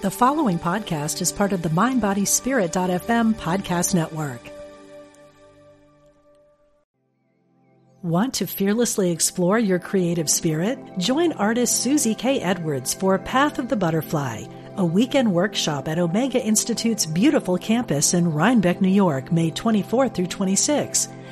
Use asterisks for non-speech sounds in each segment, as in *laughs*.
The following podcast is part of the MindBodySpirit.fm podcast network. Want to fearlessly explore your creative spirit? Join artist Susie K. Edwards for Path of the Butterfly, a weekend workshop at Omega Institute's beautiful campus in Rhinebeck, New York, May 24 through 26.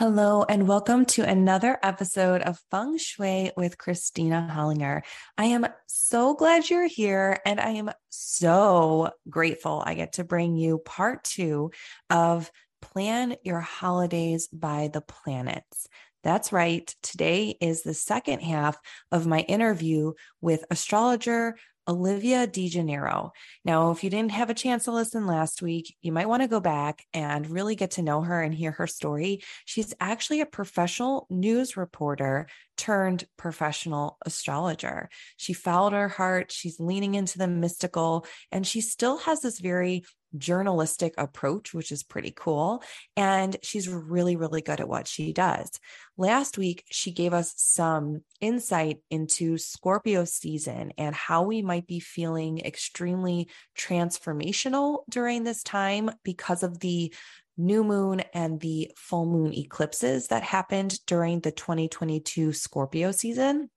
Hello, and welcome to another episode of Feng Shui with Kristina Hollinger. I am so glad you're here, and I am so grateful I get to bring you part two of Plan Your Holidays by the Planets. That's right. Today is the second half of my interview with astrologer Olivia DeGennaro. Now, if you didn't have a chance to listen last week, you might want to go back and really get to know her and hear her story. She's actually a professional news reporter turned professional astrologer. She followed her heart, she's leaning into the mystical, and she still has this very journalistic approach, which is pretty cool. And she's really, really good at what she does. Last week, she gave us some insight into Scorpio season and how we might be feeling extremely transformational during this time because of the new moon and the full moon eclipses that happened during the 2022 Scorpio season.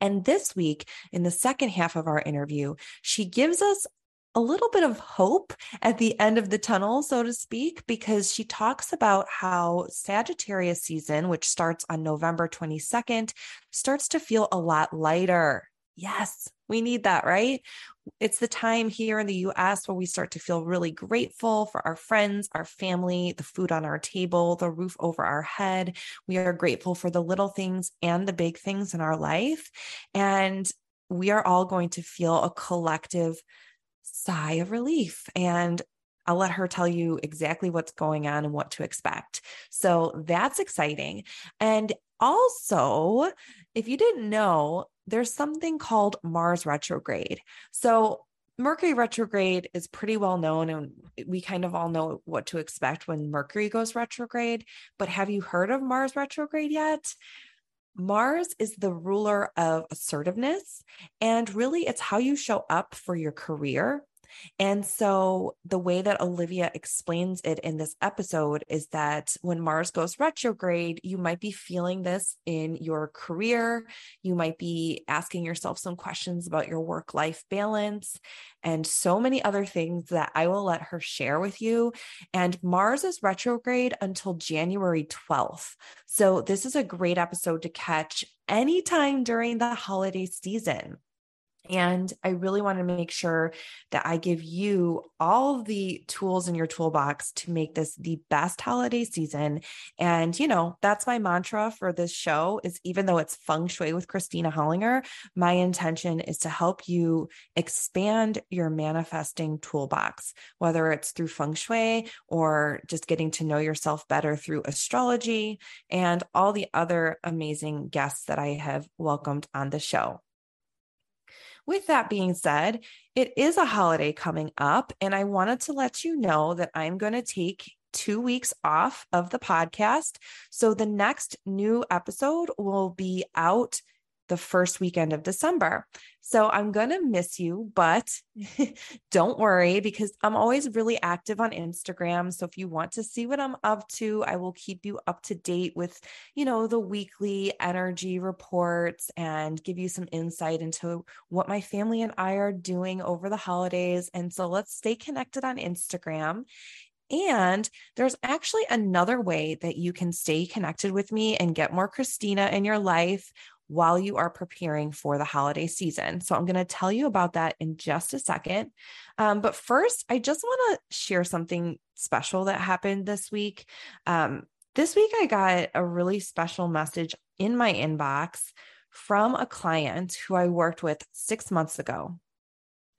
And this week, in the second half of our interview, she gives us a little bit of hope at the end of the tunnel, so to speak, because she talks about how Sagittarius season, which starts on November 22nd, starts to feel a lot lighter. Yes, we need that, right? It's the time here in the US where we start to feel really grateful for our friends, our family, the food on our table, the roof over our head. We are grateful for the little things and the big things in our life. And we are all going to feel a collective sigh of relief. And I'll let her tell you exactly what's going on and what to expect. So that's exciting. And also, if you didn't know, there's something called Mars retrograde. So Mercury retrograde is pretty well known, and we kind of all know what to expect when Mercury goes retrograde. But have you heard of Mars retrograde yet? Mars is the ruler of assertiveness, and really it's how you show up for your career and so the way that Olivia explains it in this episode is that when Mars goes retrograde, you might be feeling this in your career. You might be asking yourself some questions about your work life balance and so many other things that I will let her share with you. And Mars is retrograde until January 12th. So this is a great episode to catch anytime during the holiday season. And I really want to make sure that I give you all the tools in your toolbox to make this the best holiday season. And, you know, that's my mantra for this show is even though it's feng shui with Kristina Hollinger, my intention is to help you expand your manifesting toolbox, whether it's through feng shui or just getting to know yourself better through astrology and all the other amazing guests that I have welcomed on the show. With that being said, it is a holiday coming up, and I wanted to let you know that I'm going to take two weeks off of the podcast. So the next new episode will be out the first weekend of December. So I'm going to miss you, but *laughs* don't worry because I'm always really active on Instagram. So if you want to see what I'm up to, I will keep you up to date with, you know, the weekly energy reports and give you some insight into what my family and I are doing over the holidays. And so let's stay connected on Instagram. And there's actually another way that you can stay connected with me and get more Kristina in your life while you are preparing for the holiday season. So I'm going to tell you about that in just a second. Um, but first, I just want to share something special that happened this week. Um, this week, I got a really special message in my inbox from a client who I worked with six months ago.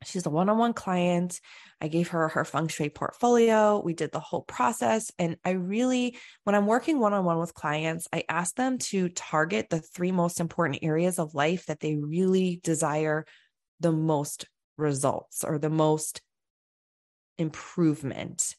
She's a one on one client. I gave her her feng shui portfolio. We did the whole process. And I really, when I'm working one on one with clients, I ask them to target the three most important areas of life that they really desire the most results or the most improvement.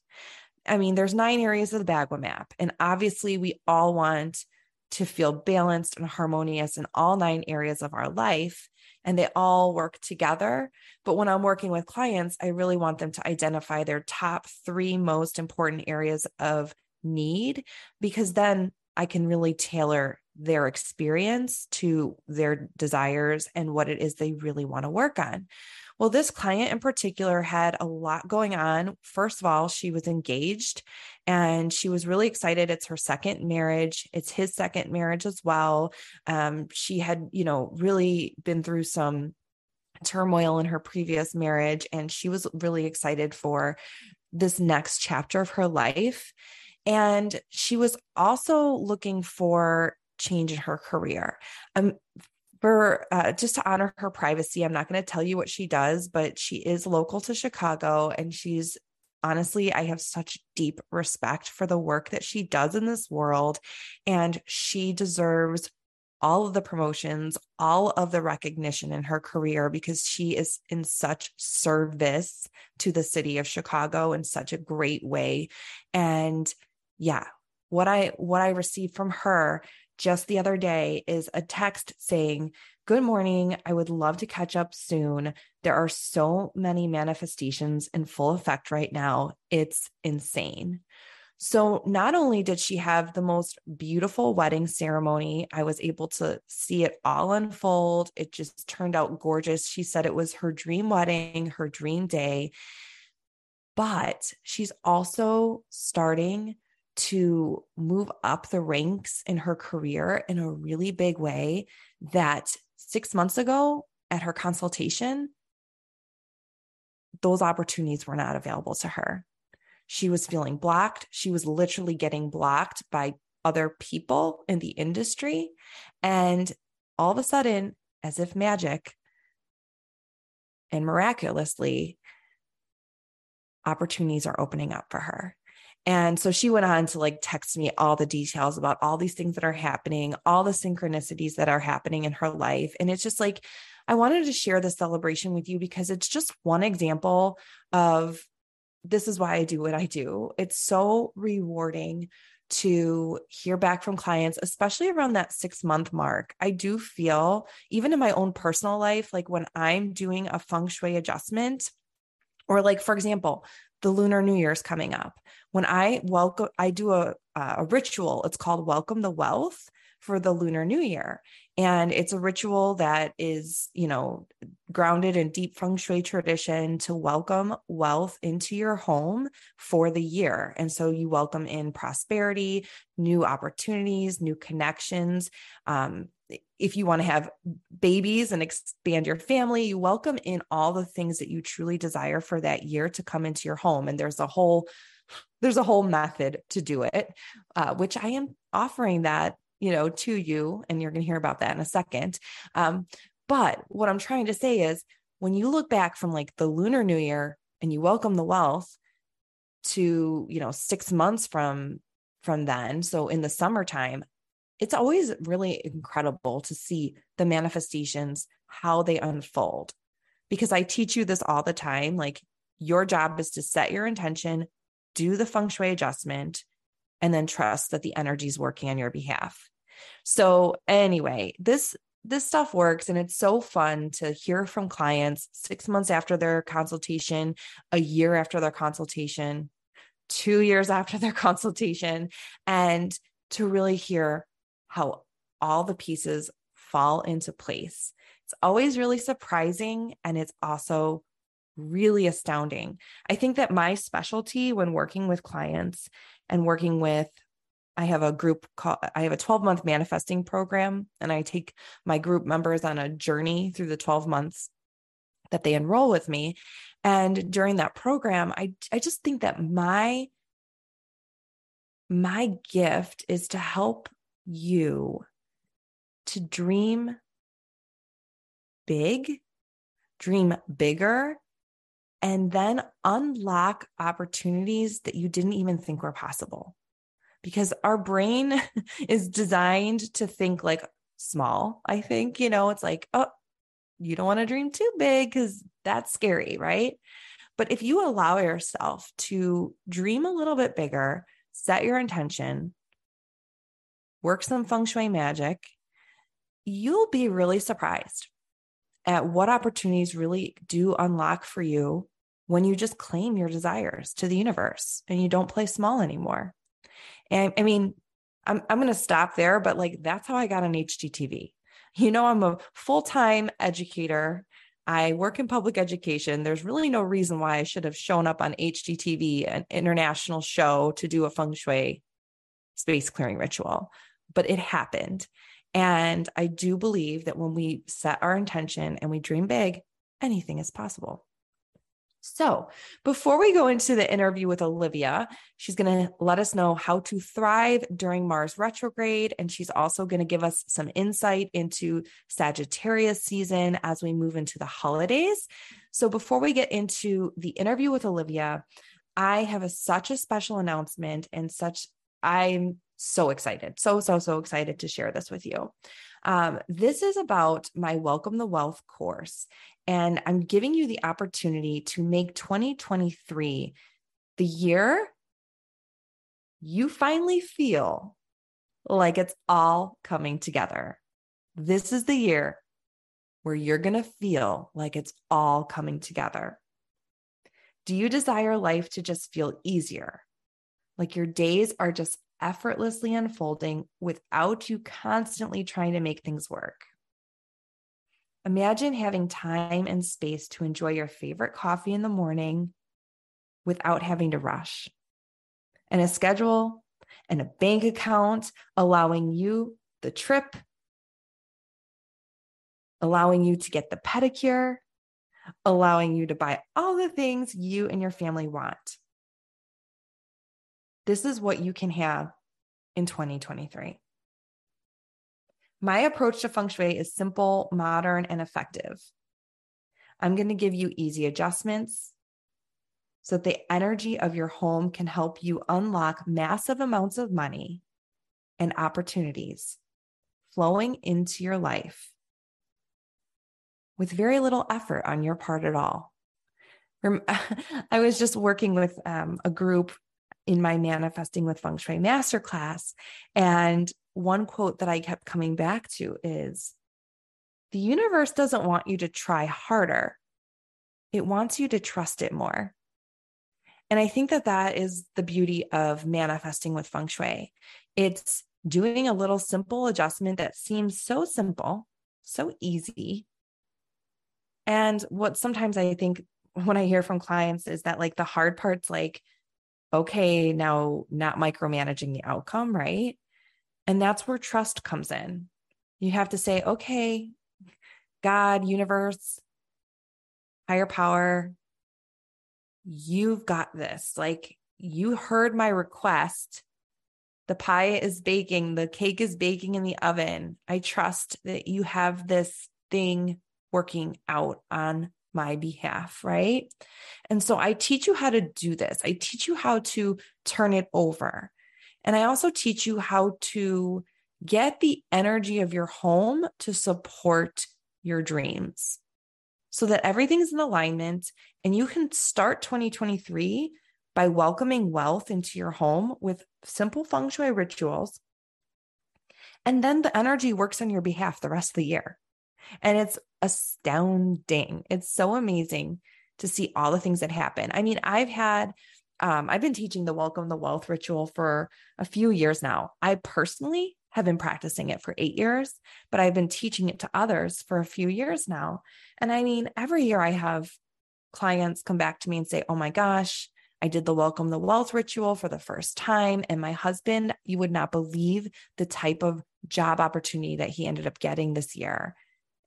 I mean, there's nine areas of the Bagua map. And obviously, we all want to feel balanced and harmonious in all nine areas of our life and they all work together. But when I'm working with clients, I really want them to identify their top three most important areas of need because then I can really tailor their experience to their desires and what it is they really want to work on. Well, this client in particular had a lot going on. First of all, she was engaged and she was really excited. It's her second marriage, it's his second marriage as well. Um, she had, you know, really been through some turmoil in her previous marriage, and she was really excited for this next chapter of her life. And she was also looking for change in her career. Um, for uh, just to honor her privacy, I'm not going to tell you what she does, but she is local to Chicago and she's honestly, I have such deep respect for the work that she does in this world. And she deserves all of the promotions, all of the recognition in her career because she is in such service to the city of Chicago in such a great way. And yeah, what I what I received from her just the other day is a text saying, Good morning. I would love to catch up soon. There are so many manifestations in full effect right now. It's insane. So, not only did she have the most beautiful wedding ceremony, I was able to see it all unfold. It just turned out gorgeous. She said it was her dream wedding, her dream day. But she's also starting to move up the ranks in her career in a really big way that six months ago at her consultation, those opportunities were not available to her. She was feeling blocked. She was literally getting blocked by other people in the industry. And all of a sudden, as if magic and miraculously, opportunities are opening up for her. And so she went on to like text me all the details about all these things that are happening, all the synchronicities that are happening in her life. And it's just like, I wanted to share this celebration with you because it's just one example of this is why I do what I do. It's so rewarding to hear back from clients, especially around that six month mark. I do feel, even in my own personal life, like when I'm doing a feng shui adjustment, or like, for example, the Lunar New Year's coming up. When I welcome, I do a, a ritual. It's called Welcome the Wealth for the Lunar New Year. And it's a ritual that is, you know, grounded in deep feng shui tradition to welcome wealth into your home for the year. And so you welcome in prosperity, new opportunities, new connections. Um, if you want to have babies and expand your family, you welcome in all the things that you truly desire for that year to come into your home. And there's a whole there's a whole method to do it, uh, which I am offering that you know to you, and you're going to hear about that in a second. Um, but what I'm trying to say is, when you look back from like the Lunar New Year and you welcome the wealth to you know six months from from then, so in the summertime, it's always really incredible to see the manifestations, how they unfold. Because I teach you this all the time. Like, your job is to set your intention, do the feng shui adjustment, and then trust that the energy is working on your behalf. So, anyway, this this stuff works and it's so fun to hear from clients 6 months after their consultation, a year after their consultation, 2 years after their *laughs* consultation and to really hear how all the pieces fall into place. It's always really surprising and it's also really astounding. I think that my specialty when working with clients and working with I have a group called I have a 12 month manifesting program and I take my group members on a journey through the 12 months that they enroll with me and during that program I I just think that my my gift is to help you to dream big, dream bigger, and then unlock opportunities that you didn't even think were possible. Because our brain *laughs* is designed to think like small. I think, you know, it's like, oh, you don't want to dream too big because that's scary, right? But if you allow yourself to dream a little bit bigger, set your intention, work some feng shui magic, you'll be really surprised at what opportunities really do unlock for you when you just claim your desires to the universe and you don't play small anymore. And I mean, I'm, I'm going to stop there, but like that's how I got on HGTV. You know, I'm a full time educator. I work in public education. There's really no reason why I should have shown up on HGTV, an international show, to do a feng shui space clearing ritual, but it happened. And I do believe that when we set our intention and we dream big, anything is possible. So, before we go into the interview with Olivia, she's going to let us know how to thrive during Mars retrograde. And she's also going to give us some insight into Sagittarius season as we move into the holidays. So, before we get into the interview with Olivia, I have a, such a special announcement and such, I'm so excited, so, so, so excited to share this with you. Um, this is about my Welcome the Wealth course. And I'm giving you the opportunity to make 2023 the year you finally feel like it's all coming together. This is the year where you're going to feel like it's all coming together. Do you desire life to just feel easier? Like your days are just effortlessly unfolding without you constantly trying to make things work? Imagine having time and space to enjoy your favorite coffee in the morning without having to rush, and a schedule and a bank account allowing you the trip, allowing you to get the pedicure, allowing you to buy all the things you and your family want. This is what you can have in 2023. My approach to feng shui is simple, modern, and effective. I'm going to give you easy adjustments so that the energy of your home can help you unlock massive amounts of money and opportunities flowing into your life with very little effort on your part at all. *laughs* I was just working with um, a group in my Manifesting with Feng Shui masterclass, and one quote that I kept coming back to is the universe doesn't want you to try harder, it wants you to trust it more. And I think that that is the beauty of manifesting with feng shui. It's doing a little simple adjustment that seems so simple, so easy. And what sometimes I think when I hear from clients is that like the hard part's like, okay, now not micromanaging the outcome, right? And that's where trust comes in. You have to say, okay, God, universe, higher power, you've got this. Like you heard my request. The pie is baking, the cake is baking in the oven. I trust that you have this thing working out on my behalf, right? And so I teach you how to do this. I teach you how to turn it over. And I also teach you how to get the energy of your home to support your dreams so that everything's in alignment and you can start 2023 by welcoming wealth into your home with simple feng shui rituals. And then the energy works on your behalf the rest of the year. And it's astounding. It's so amazing to see all the things that happen. I mean, I've had um, I've been teaching the Welcome the Wealth ritual for a few years now. I personally have been practicing it for eight years, but I've been teaching it to others for a few years now. And I mean, every year I have clients come back to me and say, Oh my gosh, I did the Welcome the Wealth ritual for the first time. And my husband, you would not believe the type of job opportunity that he ended up getting this year.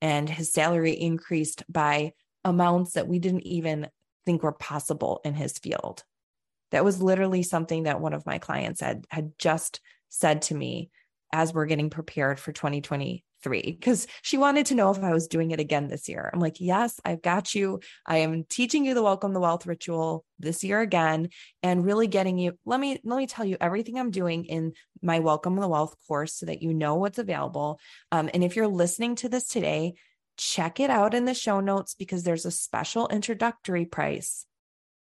And his salary increased by amounts that we didn't even think were possible in his field. That was literally something that one of my clients had had just said to me as we're getting prepared for 2023 because she wanted to know if I was doing it again this year. I'm like, yes, I've got you. I am teaching you the welcome the wealth ritual this year again and really getting you. Let me let me tell you everything I'm doing in my welcome the wealth course so that you know what's available. Um, and if you're listening to this today, check it out in the show notes because there's a special introductory price,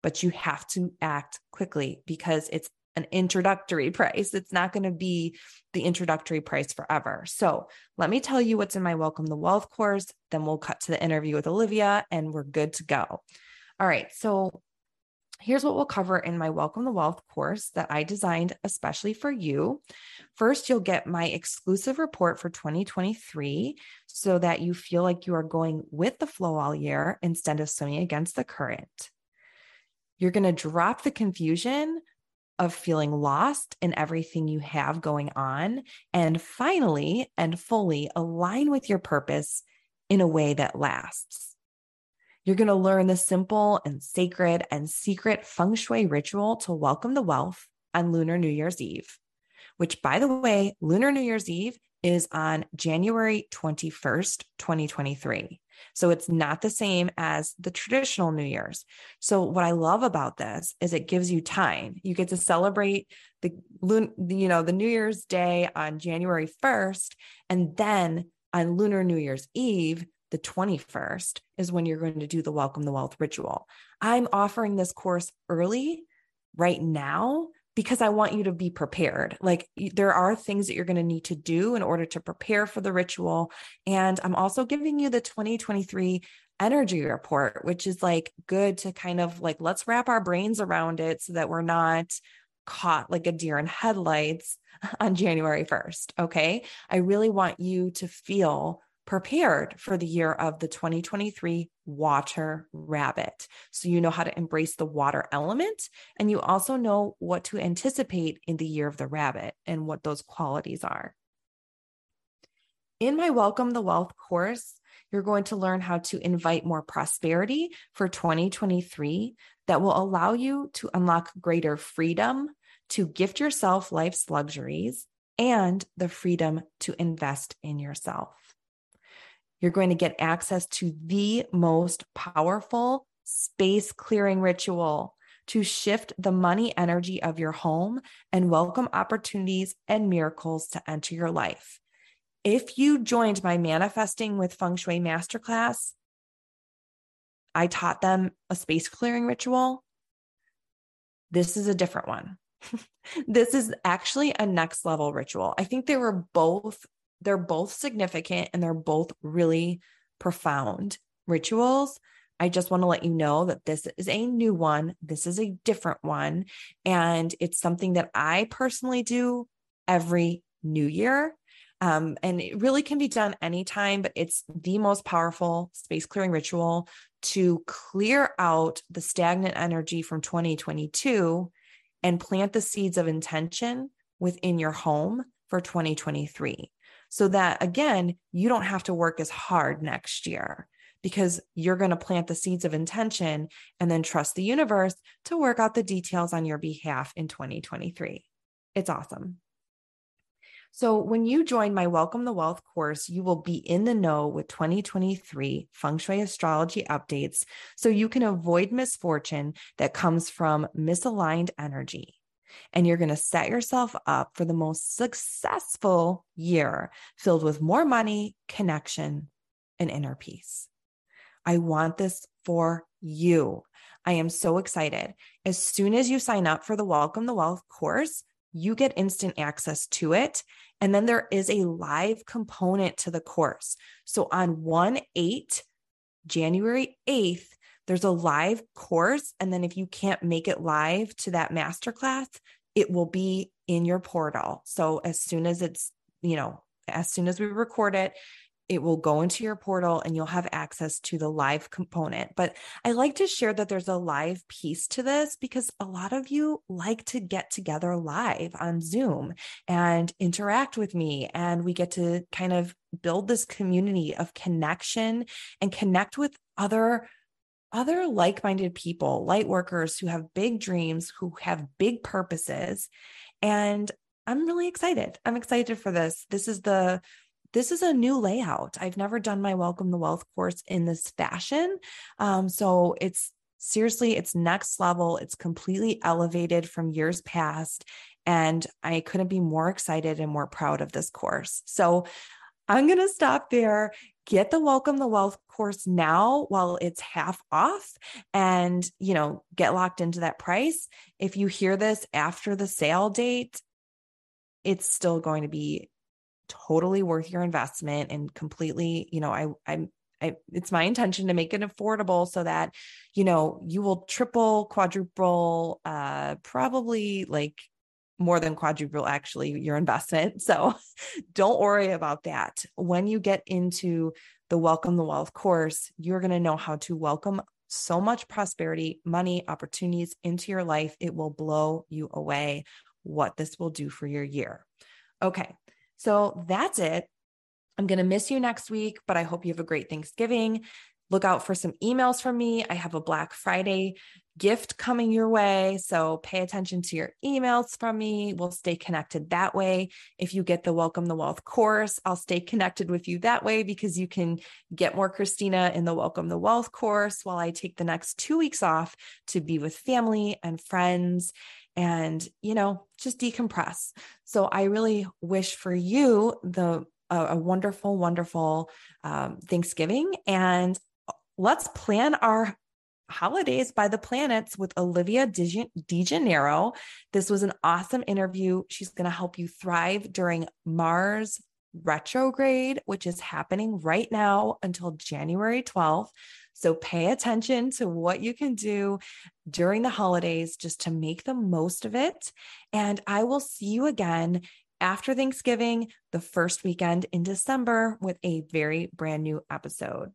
but you have to act quickly because it's an introductory price. It's not going to be the introductory price forever. So let me tell you what's in my Welcome the Wealth course. Then we'll cut to the interview with Olivia and we're good to go. All right. So here's what we'll cover in my Welcome the Wealth course that I designed especially for you. First, you'll get my exclusive report for 2023 so that you feel like you are going with the flow all year instead of swimming against the current. You're going to drop the confusion of feeling lost in everything you have going on. And finally, and fully align with your purpose in a way that lasts. You're going to learn the simple and sacred and secret feng shui ritual to welcome the wealth on Lunar New Year's Eve, which, by the way, Lunar New Year's Eve is on January 21st, 2023. So it's not the same as the traditional New Year's. So what I love about this is it gives you time. You get to celebrate the you know the New Year's Day on January 1st and then on Lunar New Year's Eve the 21st is when you're going to do the welcome the wealth ritual. I'm offering this course early right now because I want you to be prepared. Like there are things that you're going to need to do in order to prepare for the ritual. And I'm also giving you the 2023 energy report, which is like good to kind of like, let's wrap our brains around it so that we're not caught like a deer in headlights *laughs* on January 1st. Okay. I really want you to feel prepared for the year of the 2023 water rabbit. So you know how to embrace the water element, and you also know what to anticipate in the year of the rabbit and what those qualities are. In my Welcome the Wealth course, you're going to learn how to invite more prosperity for 2023 that will allow you to unlock greater freedom to gift yourself life's luxuries and the freedom to invest in yourself. You're going to get access to the most powerful space clearing ritual to shift the money energy of your home and welcome opportunities and miracles to enter your life. If you joined my Manifesting with Feng Shui Masterclass, I taught them a space clearing ritual. This is a different one. *laughs* this is actually a next level ritual. I think they were both they're both significant and they're both really profound rituals. I just want to let you know that this is a new one. This is a different one. And it's something that I personally do every new year. Um, and it really can be done anytime, but it's the most powerful space clearing ritual to clear out the stagnant energy from 2022 and plant the seeds of intention within your home for 2023 so that again, you don't have to work as hard next year because you're going to plant the seeds of intention and then trust the universe to work out the details on your behalf in 2023. It's awesome. So, when you join my Welcome the Wealth course, you will be in the know with 2023 feng shui astrology updates so you can avoid misfortune that comes from misaligned energy and you're going to set yourself up for the most successful year filled with more money, connection, and inner peace. I want this for you. I am so excited. As soon as you sign up for the Welcome the Wealth course, you get instant access to it. And then there is a live component to the course. So on 1 8, January 8th, there's a live course. And then if you can't make it live to that masterclass, it will be in your portal. So as soon as it's, you know, as soon as we record it, it will go into your portal and you'll have access to the live component. But I like to share that there's a live piece to this because a lot of you like to get together live on Zoom and interact with me. And we get to kind of build this community of connection and connect with other other like minded people, light workers who have big dreams, who have big purposes. And I'm really excited. I'm excited for this. This is the this is a new layout. I've never done my Welcome the Wealth course in this fashion. Um, so it's seriously, it's next level. It's completely elevated from years past. And I couldn't be more excited and more proud of this course. So I'm going to stop there. Get the Welcome the Wealth course now while it's half off and, you know, get locked into that price. If you hear this after the sale date, it's still going to be totally worth your investment and completely, you know, I I'm I, it's my intention to make it affordable so that you know you will triple quadruple uh probably like more than quadruple actually your investment so *laughs* don't worry about that when you get into the welcome the wealth course you're going to know how to welcome so much prosperity money opportunities into your life it will blow you away what this will do for your year okay so that's it. I'm going to miss you next week, but I hope you have a great Thanksgiving. Look out for some emails from me. I have a Black Friday gift coming your way. So pay attention to your emails from me. We'll stay connected that way. If you get the Welcome the Wealth course, I'll stay connected with you that way because you can get more Kristina in the Welcome the Wealth course while I take the next two weeks off to be with family and friends and, you know, just decompress. So I really wish for you the a, wonderful, wonderful um, Thanksgiving, and let's plan our holidays by the planets with Olivia DeGennaro. This was an awesome interview. She's going to help you thrive during Mars retrograde, which is happening right now until January 12th. So pay attention to what you can do during the holidays just to make the most of it. And I will see you again after Thanksgiving, the first weekend in December, with a very brand new episode.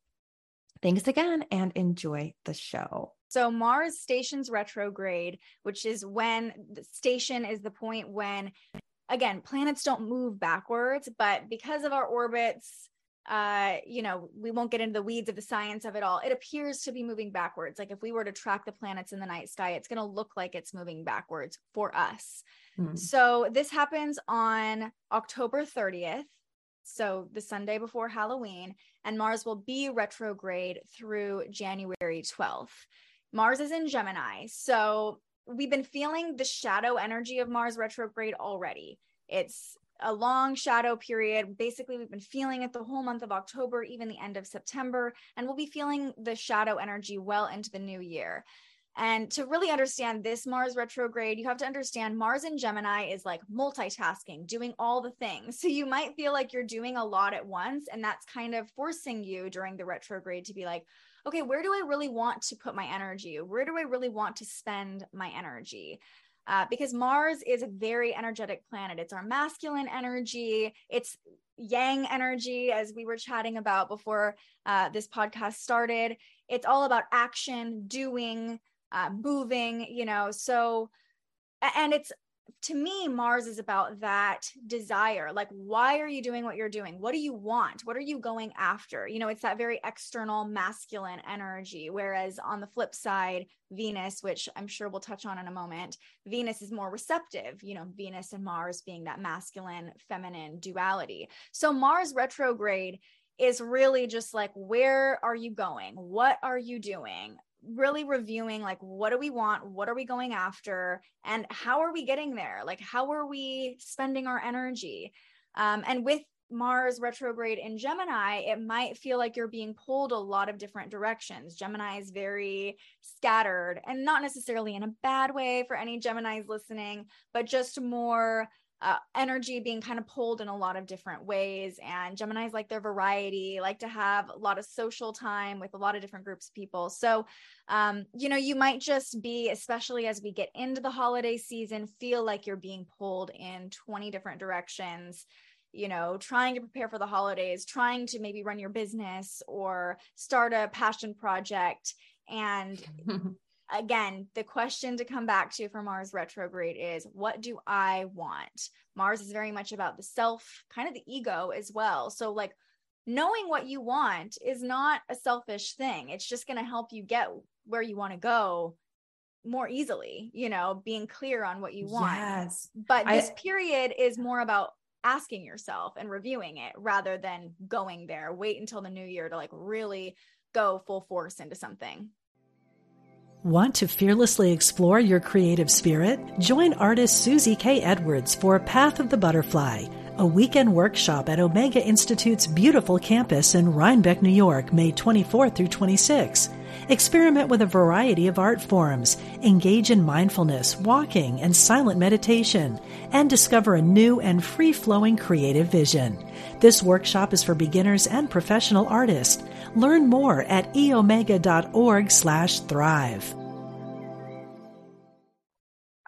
Thanks again and enjoy the show. So Mars stations retrograde, which is when the station is the point when again, planets don't move backwards, but because of our orbits, uh, you know, we won't get into the weeds of the science of it all. It appears to be moving backwards. Like if we were to track the planets in the night sky, it's going to look like it's moving backwards for us. Hmm. So this happens on October 30th. So the Sunday before Halloween, and Mars will be retrograde through January 12th. Mars is in Gemini. So we've been feeling the shadow energy of Mars retrograde already. It's a long shadow period. Basically, we've been feeling it the whole month of October, even the end of September, and we'll be feeling the shadow energy well into the new year. And to really understand this Mars retrograde, you have to understand Mars in Gemini is like multitasking, doing all the things. So you might feel like you're doing a lot at once. And that's kind of forcing you during the retrograde to be like, okay, where do I really want to put my energy? Where do I really want to spend my energy? uh, because Mars is a very energetic planet. It's our masculine energy, it's yang energy, as we were chatting about before uh, this podcast started. It's all about action, doing, uh, moving, you know. So, and it's to me, Mars is about that desire. Like, why are you doing what you're doing? What do you want? What are you going after? You know, it's that very external masculine energy. Whereas on the flip side, Venus, which I'm sure we'll touch on in a moment, Venus is more receptive, you know, Venus and Mars being that masculine, feminine duality. So, Mars retrograde is really just like, where are you going? What are you doing? Really reviewing like what do we want? What are we going after? And how are we getting there? Like how are we spending our energy? Um, and with mars retrograde in gemini it might feel like you're being pulled a lot of different directions. Gemini is very scattered and not necessarily in a bad way for any geminis listening but just more uh, energy being kind of pulled in a lot of different ways. And Gemini's like their variety, like to have a lot of social time with a lot of different groups of people. So, um, you know, you might just be, especially as we get into the holiday season, feel like you're being pulled in 20 different directions you know, trying to prepare for the holidays, trying to maybe run your business or start a passion project. And *laughs* again, the question to come back to for Mars retrograde is what do I want? Mars is very much about the self, kind of the ego as well. So, like, knowing what you want is not a selfish thing. It's just going to help you get where you want to go more easily, you know, being clear on what you want. Yes. But this I, period is more about asking yourself and reviewing it rather than going there. Wait until the new year to like really go full force into something. Want to fearlessly explore your creative spirit? Join artist Susie K. Edwards for Path of the Butterfly, a weekend workshop at Omega Institute's beautiful campus in Rhinebeck, New York, May 24 through 26. Experiment with a variety of art forms, engage in mindfulness, walking, and silent meditation, and discover a new and free flowing creative vision. This workshop is for beginners and professional artists. Learn more at eomega.org slash thrive.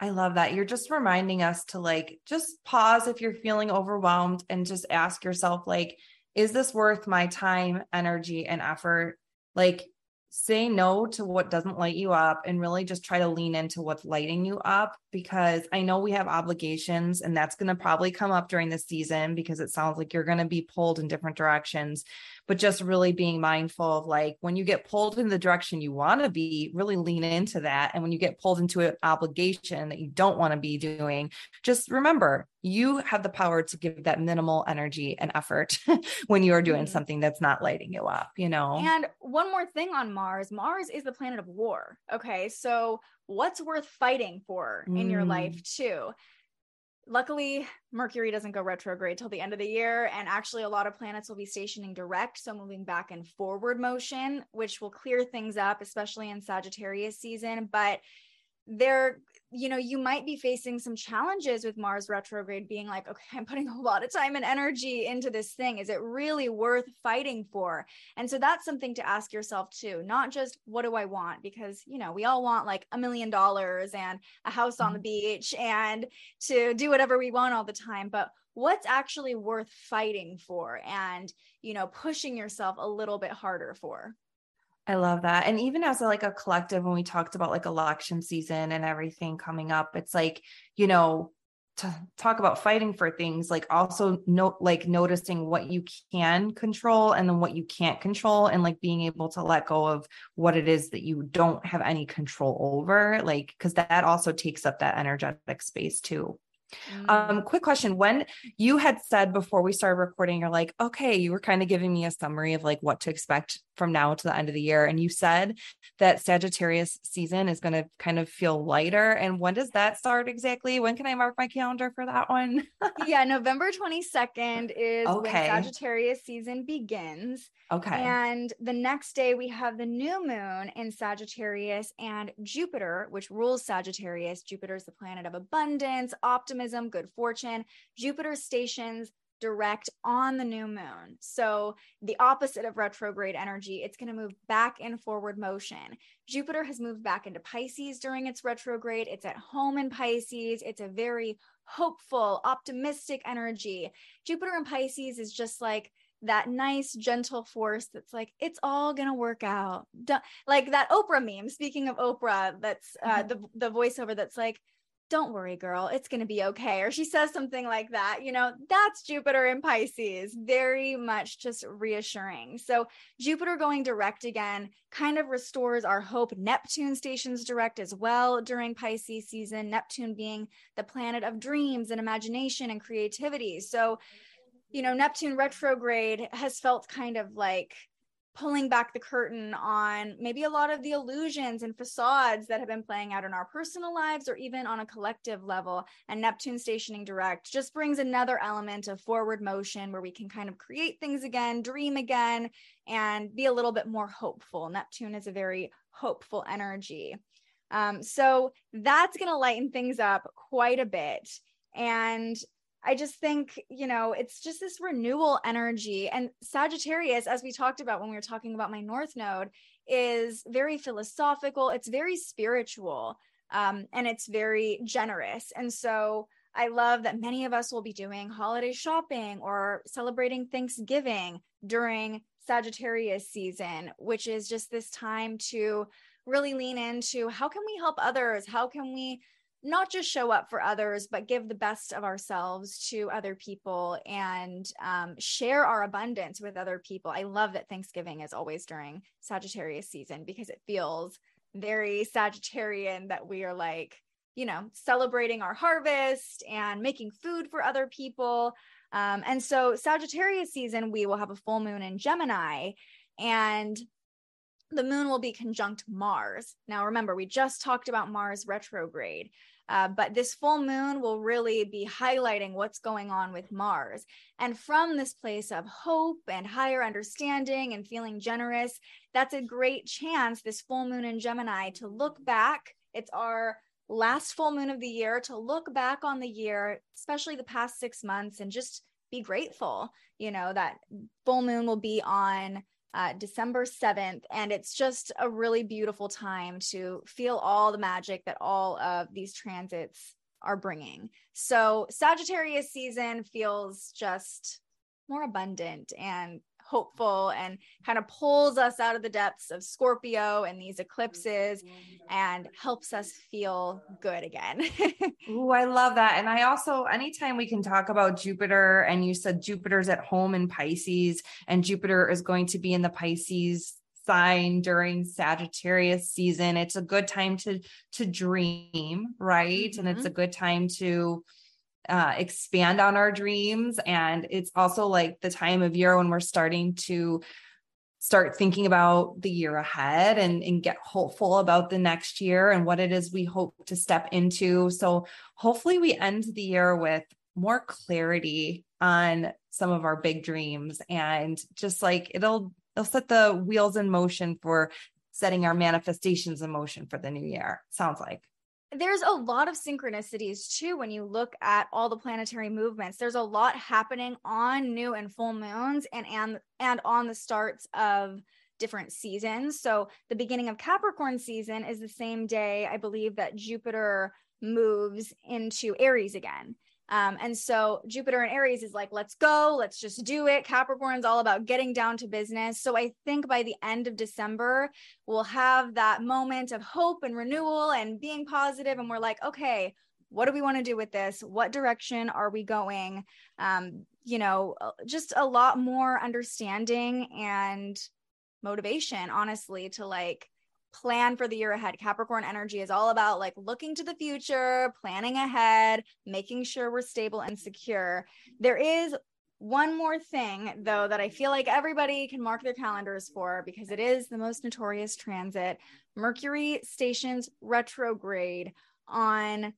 I love that. You're just reminding us to like just pause if you're feeling overwhelmed and just ask yourself, like, is this worth my time, energy, and effort? Like, say no to what doesn't light you up and really just try to lean into what's lighting you up because I know we have obligations and that's going to probably come up during the season because it sounds like you're going to be pulled in different directions but just really being mindful of like when you get pulled in the direction you want to be, really lean into that. And when you get pulled into an obligation that you don't want to be doing, just remember you have the power to give that minimal energy and effort *laughs* when you are doing mm-hmm. something that's not lighting you up, you know? And one more thing on Mars Mars is the planet of war. Okay. So, what's worth fighting for in mm. your life, mm. too? Luckily mercury doesn't go retrograde till the end of the year and actually a lot of planets will be stationing direct so moving back and forward motion which will clear things up especially in sagittarius season but there you know you might be facing some challenges with mars retrograde being like okay i'm putting a lot of time and energy into this thing. Is it really worth fighting for? And so that's something to ask yourself too not just what do i want? Because you know we all want like a million dollars and a house on the mm-hmm. beach and to do whatever we want all the time but what's actually worth fighting for and you know pushing yourself a little bit harder for I love that. And even as a, like a collective, when we talked about like election season and everything coming up, it's like, you know, to talk about fighting for things, like also note, like noticing what you can control and then what you can't control and like being able to let go of what it is that you don't have any control over. Like, cause that also takes up that energetic space too. Mm. Um, quick question. When you had said before we started recording, you're like, okay, you were kind of giving me a summary of like what to expect from now to the end of the year. And you said that Sagittarius season is going to kind of feel lighter. And when does that start exactly? When can I mark my calendar for that one? *laughs* yeah, November 22nd is okay. when Sagittarius season begins. Okay. And the next day we have the new moon in Sagittarius and Jupiter, which rules Sagittarius. Jupiter is the planet of abundance, optimism, good fortune. Jupiter stations direct on the new moon. So, the opposite of retrograde energy, it's going to move back in forward motion. Jupiter has moved back into Pisces during its retrograde. It's at home in Pisces. It's a very hopeful, optimistic energy. Jupiter in Pisces is just like that nice gentle force that's like it's all gonna work out like that oprah meme speaking of oprah that's uh, mm-hmm. the the voiceover that's like don't worry, girl, it's going to be okay. Or she says something like that. You know, that's Jupiter in Pisces, very much just reassuring. So, Jupiter going direct again kind of restores our hope. Neptune stations direct as well during Pisces season, Neptune being the planet of dreams and imagination and creativity. So, you know, Neptune retrograde has felt kind of like, pulling back the curtain on maybe a lot of the illusions and facades that have been playing out in our personal lives or even on a collective level. And Neptune stationing direct just brings another element of forward motion where we can kind of create things again, dream again, and be a little bit more hopeful. Neptune is a very hopeful energy. Um, so that's going to lighten things up quite a bit. And I just think, you know, it's just this renewal energy. And Sagittarius, as we talked about when we were talking about my North Node, is very philosophical, it's very spiritual, um, and it's very generous. And so I love that many of us will be doing holiday shopping or celebrating Thanksgiving during Sagittarius season, which is just this time to really lean into how can we help others? How can we not just show up for others, but give the best of ourselves to other people and um, share our abundance with other people. I love that Thanksgiving is always during Sagittarius season because it feels very Sagittarian that we are like, you know, celebrating our harvest and making food for other people. Um, and so Sagittarius season, we will have a full moon in Gemini and the moon will be conjunct Mars. Now, remember, we just talked about Mars retrograde. Uh, but this full moon will really be highlighting what's going on with Mars. And from this place of hope and higher understanding and feeling generous, that's a great chance, this full moon in Gemini, to look back. It's our last full moon of the year to look back on the year, especially the past six months, and just be grateful. You know, that full moon will be on uh, December 7th. And it's just a really beautiful time to feel all the magic that all of these transits are bringing. So, Sagittarius season feels just more abundant and hopeful and kind of pulls us out of the depths of Scorpio and these eclipses and helps us feel good again. *laughs* Ooh, I love that. And I also, anytime we can talk about Jupiter, and you said Jupiter's at home in Pisces, and Jupiter is going to be in the Pisces sign during Sagittarius season. It's a good time to to dream, right? Mm-hmm. And it's mm-hmm. a good time to uh, expand on our dreams. And it's also like the time of year when we're starting to start thinking about the year ahead and, and get hopeful about the next year and what it is we hope to step into. So hopefully we end the year with more clarity on some of our big dreams and just like it'll it'll set the wheels in motion for setting our manifestations in motion for the new year. Sounds like there's a lot of synchronicities too when you look at all the planetary movements. There's a lot happening on new and full moons and and and on the starts of different seasons. So the beginning of capricorn season is the same day i believe that jupiter moves into aries again um, and so Jupiter and Aries is like, let's go, let's just do it. Capricorn's all about getting down to business. So I think by the end of December, we'll have that moment of hope and renewal and being positive, And we're like, okay, what do we want to do with this? What direction are we going? Um, you know, just a lot more understanding and motivation, honestly, to like plan for the year ahead. Capricorn energy is all about like looking to the future, planning ahead, making sure we're stable and secure. There is one more thing, though, that I feel like everybody can mark their calendars for because it is the most notorious transit. Mercury stations retrograde on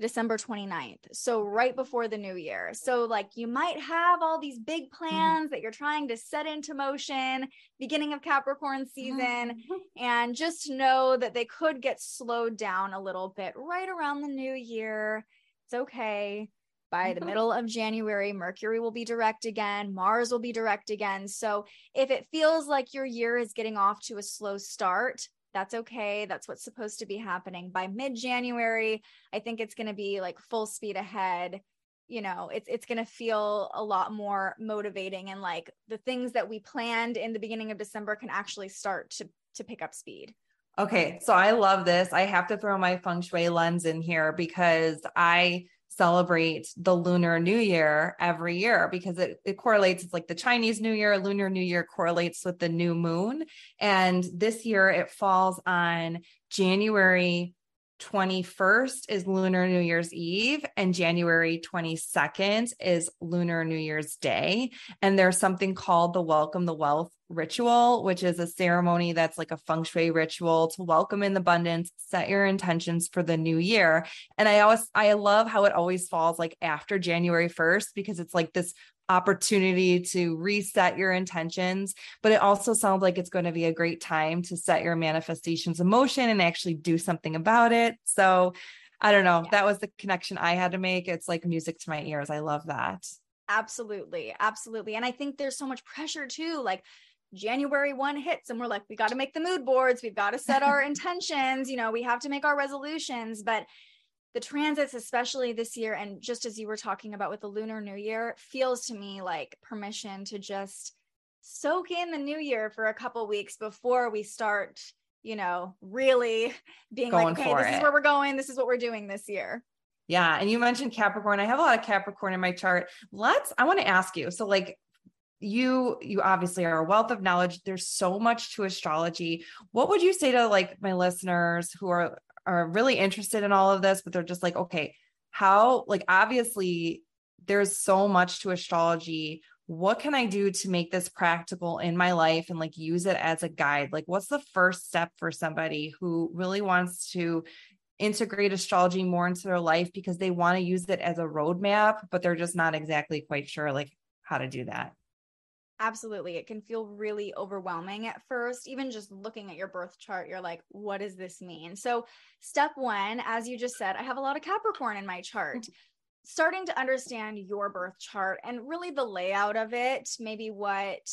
December 29th. So right before the new year. So like you might have all these big mm-hmm. plans mm-hmm. that you're trying to set into motion beginning of Capricorn season mm-hmm. and just know that they could get slowed down a little bit right around the new year. It's okay. By the mm-hmm. middle of January, Mercury will be direct again, Mars will be direct again. So, if it feels like your year is getting off to a slow start, that's okay. That's what's supposed to be happening by mid January. I think it's going to be like full speed ahead. You know, it's it's going to feel a lot more motivating and like the things that we planned in the beginning of December can actually start to to pick up speed. Okay, so I love this. I have to throw my feng shui lens in here because I celebrate the lunar new year every year because it, it correlates it's like the chinese new year lunar new year correlates with the new moon. And this year it falls on january 21st is Lunar New Year's Eve and January 22nd is Lunar New Year's Day. And there's something called the Welcome the Wealth ritual, which is a ceremony that's like a feng shui ritual to welcome in abundance, set your intentions for the new year. And I always, I love how it always falls like after January 1st because it's like this opportunity to reset your intentions, but it also sounds like it's going to be a great time to set your manifestations in motion and actually do something about it. So I don't know. Yeah. That was the connection I had to make. It's like music to my ears. I love that. Absolutely. Absolutely. And I think there's so much pressure too. Like, January 1 hits and we're like, we got to make the mood boards. We've got to set our *laughs* intentions. You know, we have to make our resolutions. But the transits, especially this year, and just as you were talking about with the Lunar New Year, feels to me like permission to just soak in the new year for a couple weeks before we start, you know, really *laughs* being going like, okay, this it. is where we're going. This is what we're doing this year. Yeah. And you mentioned Capricorn. I have a lot of Capricorn in my chart. Let's, I want to ask you. So, like, you you obviously are a wealth of knowledge there's so much to astrology what would you say to like my listeners who are are really interested in all of this, but they're just like, okay, how, like, obviously there's so much to astrology. What can I do to make this practical in my life and like use it as a guide? Like, what's the first step for somebody who really wants to integrate astrology more into their life because they want to use it as a roadmap, but they're just not exactly quite sure like how to do that? Absolutely. It can feel really overwhelming at first. Even just looking at your birth chart, you're like, what does this mean? So, step one, as you just said, I have a lot of Capricorn in my chart. Starting to understand your birth chart and really the layout of it, maybe what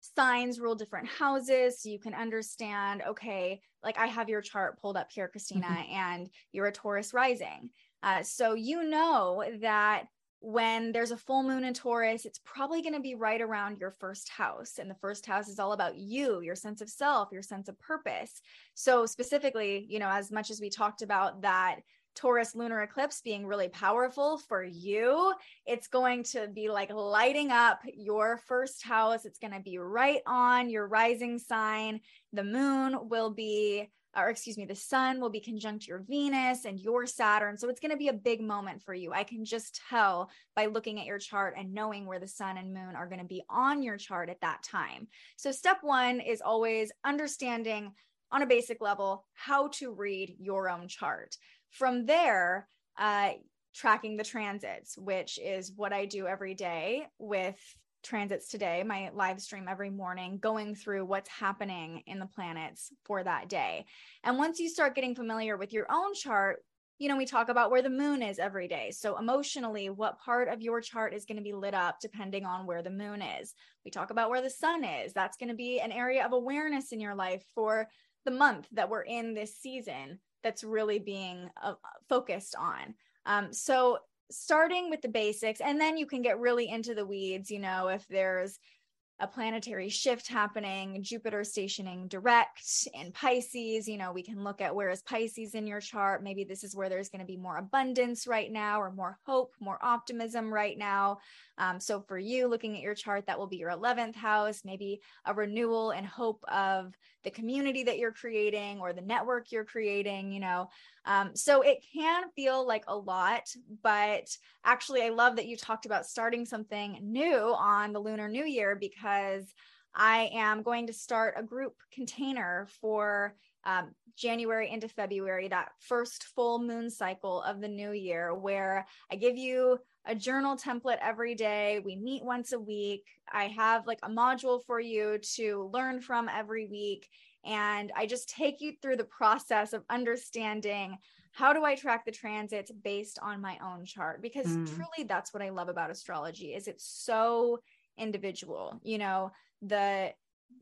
signs rule different houses so you can understand okay like i have your chart pulled up here Kristina mm-hmm. and you're a taurus rising uh, so you know that when there's a full moon in Taurus, it's probably going to be right around your first house. And the first house is all about you, your sense of self, your sense of purpose. So, specifically, you know, as much as we talked about that Taurus lunar eclipse being really powerful for you, it's going to be like lighting up your first house. It's going to be right on your rising sign. The moon will be or excuse me, the sun will be conjunct your Venus and your Saturn. So it's going to be a big moment for you. I can just tell by looking at your chart and knowing where the sun and moon are going to be on your chart at that time. So step one is always understanding on a basic level how to read your own chart. From there, uh, tracking the transits, which is what I do every day with transits today, my live stream every morning, going through what's happening in the planets for that day. And once you start getting familiar with your own chart, you know, we talk about where the moon is every day. So, emotionally, what part of your chart is going to be lit up depending on where the moon is? We talk about where the sun is. That's going to be an area of awareness in your life for the month that we're in this season that's really being uh, focused on. Um, so, starting with the basics and then you can get really into the weeds you know if there's a planetary shift happening, Jupiter stationing direct in Pisces. You know, we can look at where is Pisces in your chart. Maybe this is where there's going to be more abundance right now, or more hope, more optimism right now. Um, so for you, looking at your chart, that will be your 11th house, maybe a renewal and hope of the community that you're creating or the network you're creating, you know. Um, so it can feel like a lot, but actually, I love that you talked about starting something new on the Lunar New Year because I am going to start a group container for um, January into February, that first full moon cycle of the new year, where I give you a journal template every day. We meet once a week. I have like a module for you to learn from every week. And I just take you through the process of understanding how do I track the transits based on my own chart? Because mm. truly that's what I love about astrology is it's so individual. You know, the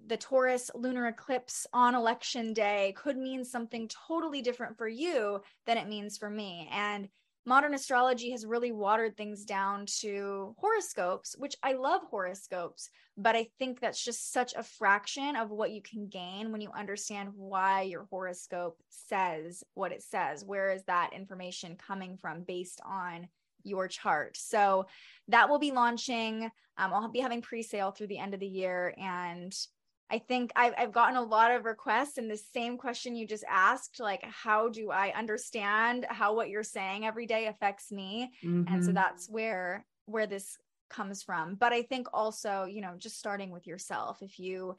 the Taurus lunar eclipse on election day could mean something totally different for you than it means for me. And modern astrology has really watered things down to horoscopes, which I love horoscopes, but I think that's just such a fraction of what you can gain when you understand why your horoscope says what it says. Where is that information coming from based on your chart? So that will be launching. Um, I'll be having pre sale through the end of the year. And I think I've, I've gotten a lot of requests and the same question you just asked, like, how do I understand how what you're saying every day affects me? Mm-hmm. And so mm-hmm. that's where, where this comes from. But I think also, you know, just starting with yourself, if you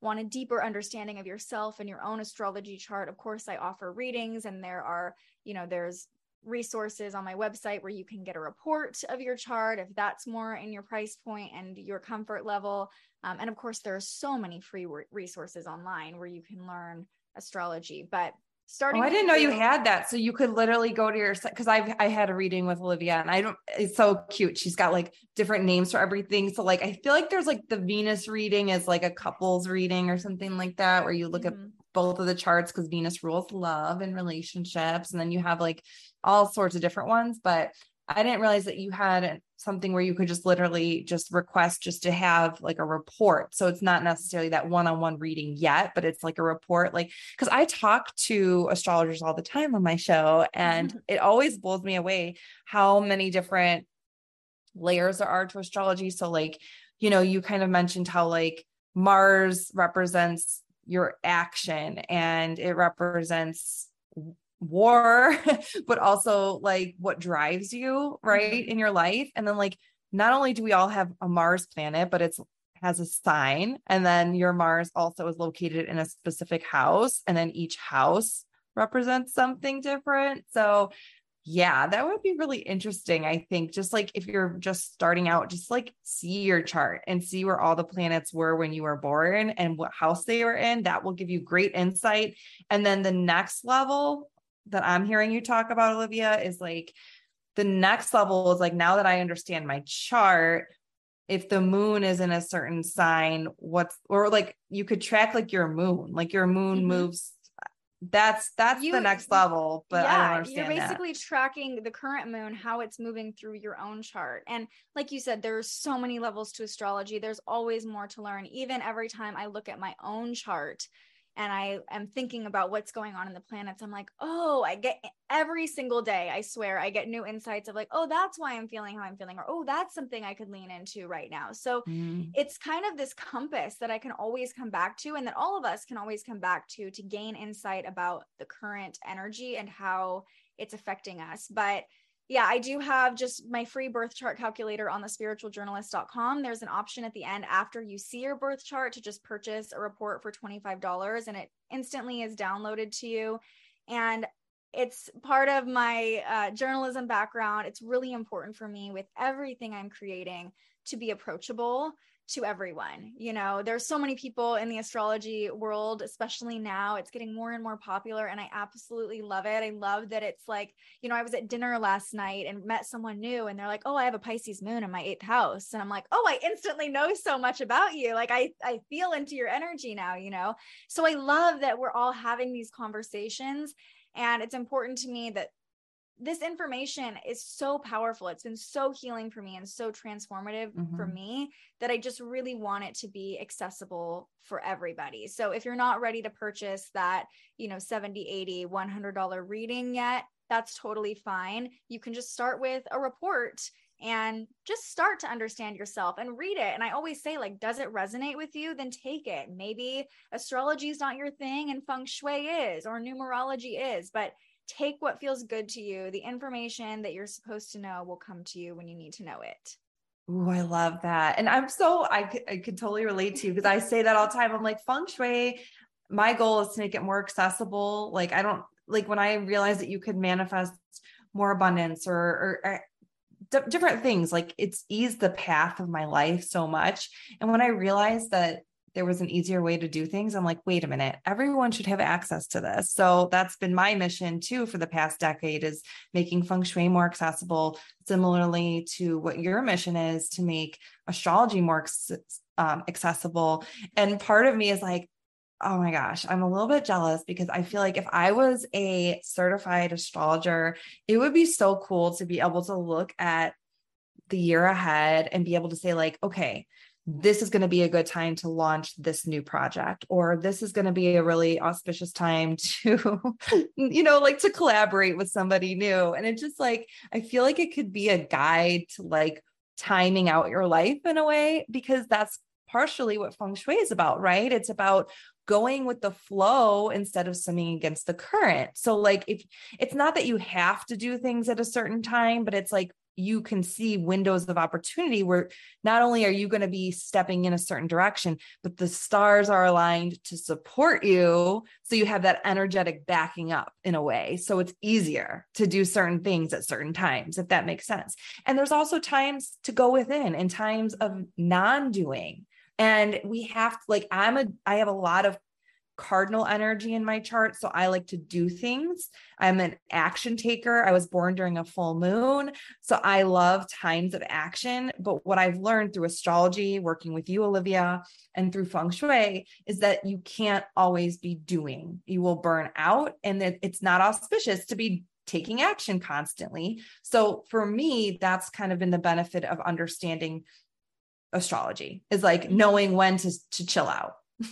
want a deeper understanding of yourself and your own astrology chart, of course, I offer readings and there are, you know, there's resources on my website where you can get a report of your chart if that's more in your price point and your comfort level. Um, and of course, there are so many free re- resources online where you can learn astrology. But starting, oh, I didn't know you had that. So you could literally go to your site because I've I had a reading with Olivia and I don't. It's so cute. She's got like different names for everything. So like I feel like there's like the Venus reading is like a couples reading or something like that where you look mm-hmm. at both of the charts because Venus rules love and relationships, and then you have like all sorts of different ones. But I didn't realize that you had something where you could just literally just request just to have like a report. So it's not necessarily that one-on-one reading yet, but it's like a report. Like, because I talk to astrologers all the time on my show, and mm-hmm. it always blows me away how many different layers there are to astrology. So, like, you know, you kind of mentioned how like Mars represents your action and it represents war, *laughs* but also like what drives you, right, mm-hmm. in your life. And then like not only do we all have a Mars planet, but it's has a sign and then your Mars also is located in a specific house and then each house represents something different. So yeah, that would be really interesting. I think just like if you're just starting out, just like see your chart and see where all the planets were when you were born and what house they were in. That will give you great insight. And then the next level that I'm hearing you talk about, Olivia, is like the next level is like now that I understand my chart, if the moon is in a certain sign, what's or like you could track like your moon, like your moon mm-hmm. moves that's that's you, the next level but yeah, i don't understand you're basically that. tracking the current moon how it's moving through your own chart. And like you said there's so many levels to astrology. There's always more to learn. Even every time i look at my own chart and I am thinking about what's going on in the planets, I'm like, oh, I get every single day, I swear, I get new insights of like, oh, that's why I'm feeling how I'm feeling, or oh, that's something I could lean into right now. So mm. it's kind of this compass that I can always come back to, and that all of us can always come back to to gain insight about the current energy and how it's affecting us. But yeah, I do have just my free birth chart calculator on the spiritualjournalist.com. There's an option at the end after you see your birth chart to just purchase a report for $25 and it instantly is downloaded to you. And it's part of my uh, journalism background. It's really important for me with everything I'm creating to be approachable to everyone. You know, there's so many people in the astrology world, especially now. It's getting more and more popular, and I absolutely love it. I love that it's like, you know, I was at dinner last night and met someone new, and they're like, "Oh, I have a Pisces moon in my eighth house," and I'm like, "Oh, I instantly know so much about you. Like, I I feel into your energy now." You know, so I love that we're all having these conversations. And it's important to me that this information is so powerful. It's been so healing for me and so transformative mm-hmm. for me that I just really want it to be accessible for everybody. So if you're not ready to purchase that, you know, 70, 80, $100 reading yet, that's totally fine. You can just start with a report and just start to understand yourself and read it. And I always say, like, does it resonate with you? Then take it. Maybe astrology is not your thing and feng shui is, or numerology is, but take what feels good to you. The information that you're supposed to know will come to you when you need to know it. Ooh, I love that. And I'm so, I, I could totally relate to you because I say that all the time. I'm like, feng shui, my goal is to make it more accessible. Like, I don't, like when I realized that you could manifest more abundance or, or, or d- different things, like it's eased the path of my life so much. And when I realized that there was an easier way to do things, I'm like, wait a minute, everyone should have access to this. So that's been my mission too for the past decade is making feng shui more accessible, similarly to what your mission is to make astrology more um, accessible. And part of me is like, oh my gosh, I'm a little bit jealous because I feel like if I was a certified astrologer, it would be so cool to be able to look at the year ahead and be able to say, like, okay, this is going to be a good time to launch this new project or this is going to be a really auspicious time to *laughs* you know like to collaborate with somebody new. And it just like i feel like it could be a guide to like timing out your life in a way because that's partially what feng shui is about right? It's about going with the flow instead of swimming against the current. So like if it's not that you have to do things at a certain time but it's like you can see windows of opportunity where not only are you going to be stepping in a certain direction, but the stars are aligned to support you. So you have that energetic backing up in a way. So it's easier to do certain things at certain times, if that makes sense. And there's also times to go within and times of non doing. And we have like, I'm a, I have a lot of cardinal energy in my chart. So I like to do things. I'm an action taker. I was born during a full moon. So I love times of action. But what I've learned through astrology, working with you, Olivia, and through feng shui is that you can't always be doing. You will burn out and that it's not auspicious to be taking action constantly. So for me, that's kind of been the benefit of understanding astrology is like knowing when to, to chill out. *laughs*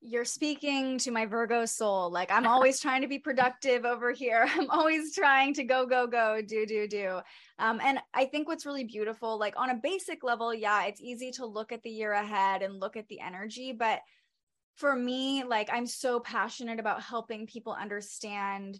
you're speaking to my Virgo soul. Like I'm always trying to be productive over here. *laughs* I'm always trying to go, go, go, do, do, do. Um, and I think what's really beautiful, like on a basic level, yeah, it's easy to look at the year ahead and look at the energy. But for me, like I'm so passionate about helping people understand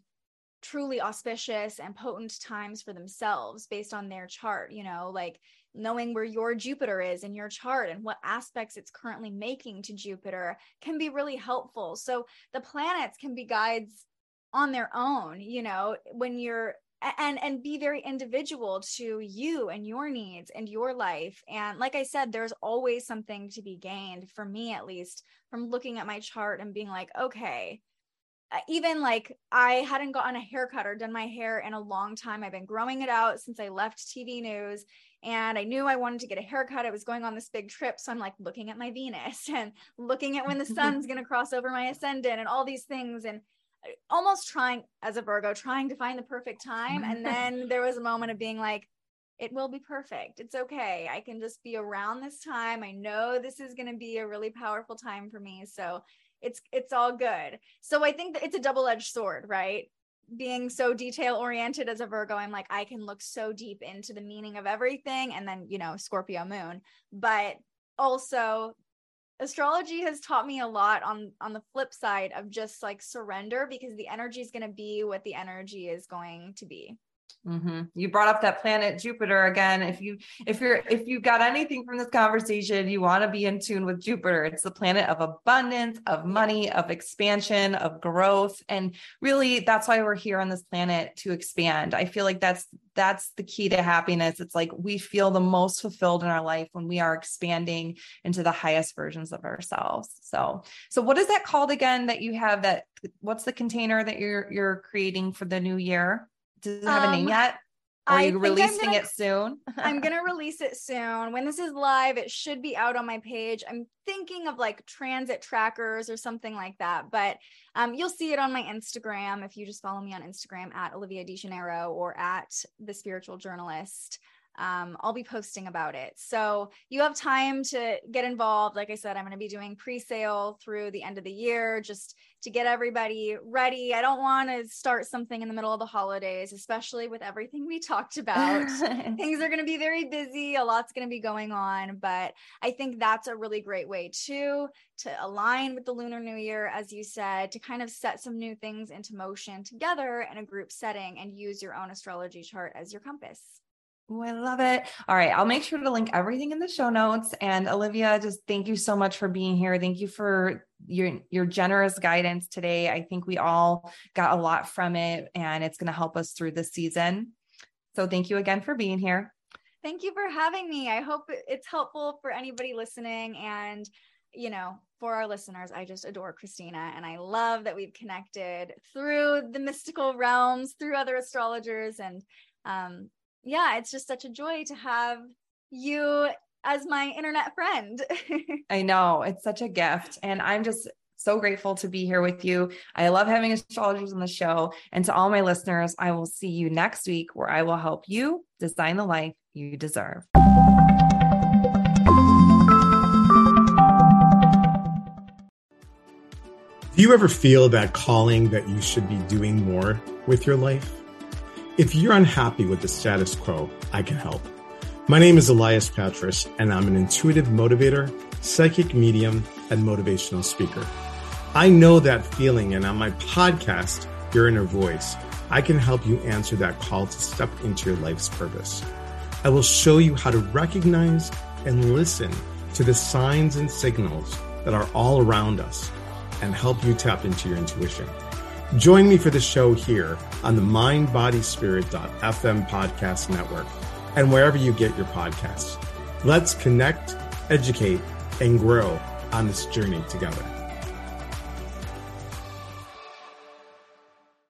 truly auspicious and potent times for themselves based on their chart, you know, like knowing where your Jupiter is in your chart and what aspects it's currently making to Jupiter can be really helpful. So the planets can be guides on their own, you know, when you're and and be very individual to you and your needs and your life and like i said there's always something to be gained for me at least from looking at my chart and being like okay even like I hadn't gotten a haircut or done my hair in a long time. I've been growing it out since I left TV news and I knew I wanted to get a haircut. I was going on this big trip. So I'm like looking at my Venus *laughs* and looking at when the *laughs* sun's going to cross over my ascendant and all these things. And uh, almost trying as a Virgo, trying to find the perfect time. And *laughs* then there was a moment of being like, it will be perfect. It's okay. I can just be around this time. I know this is going to be a really powerful time for me. So it's it's all good. So i think that it's a double-edged sword right? Being so detail oriented as a virgo i'm like i can look so deep into the meaning of everything and then you know scorpio moon. But also astrology has taught me a lot on on the flip side of just like surrender because the energy is going to be what the energy is going to be Mm-hmm. You brought up that planet Jupiter again. If you if you're if you got anything from this conversation, you want to be in tune with Jupiter. It's the planet of abundance, of money, of expansion, of growth, and really that's why we're here on this planet to expand. I feel like that's that's the key to happiness. It's like we feel the most fulfilled in our life when we are expanding into the highest versions of ourselves. So, so what is that called again? That you have that? What's the container that you're you're creating for the new year? Does it have um, a name um, yet? Are you releasing gonna, it soon? I'm gonna *laughs* release it soon. When this is live, it should be out on my page. I'm thinking of like transit trackers or something like that, but um, you'll see it on my Instagram if you just follow me on Instagram at Olivia DeGennaro or at the Spiritual Journalist um, I'll be posting about it. So you have time to get involved. Like I said, I'm going to be doing pre sale through the end of the year just to get everybody ready. I don't want to start something in the middle of the holidays, especially with everything we talked about. *laughs* Things are going to be very busy, a lot's going to be going on. But I think that's a really great way too to align with the Lunar New Year, as you said, to kind of set some new things into motion together in a group setting and use your own astrology chart as your compass. Oh, I love it. All right. I'll make sure to link everything in the show notes. And Olivia, just thank you so much for being here. Thank you for your your generous guidance today. I think we all got a lot from it and it's going to help us through this season. So thank you again for being here. Thank you for having me. I hope it's helpful for anybody listening and you know, for our listeners, I just adore Kristina and I love that we've connected through the mystical realms, through other astrologers and um, yeah, it's just such a joy to have you as my internet friend. *laughs* I know it's such a gift. And I'm just so grateful to be here with you. I love having astrologers on the show. And to all my listeners, I will see you next week where I will help you design the life you deserve. Do you ever feel that calling that you should be doing more with your life? If you're unhappy with the status quo, I can help. My name is Elias Patras, and I'm an intuitive motivator, psychic medium, and motivational speaker. I know that feeling, and on my podcast, Your Inner Voice, I can help you answer that call to step into your life's purpose. I will show you how to recognize and listen to the signs and signals that are all around us and help you tap into your intuition. Join me for the show here on the mindbodyspirit.fm podcast network and wherever you get your podcasts. Let's connect, educate, and grow on this journey together.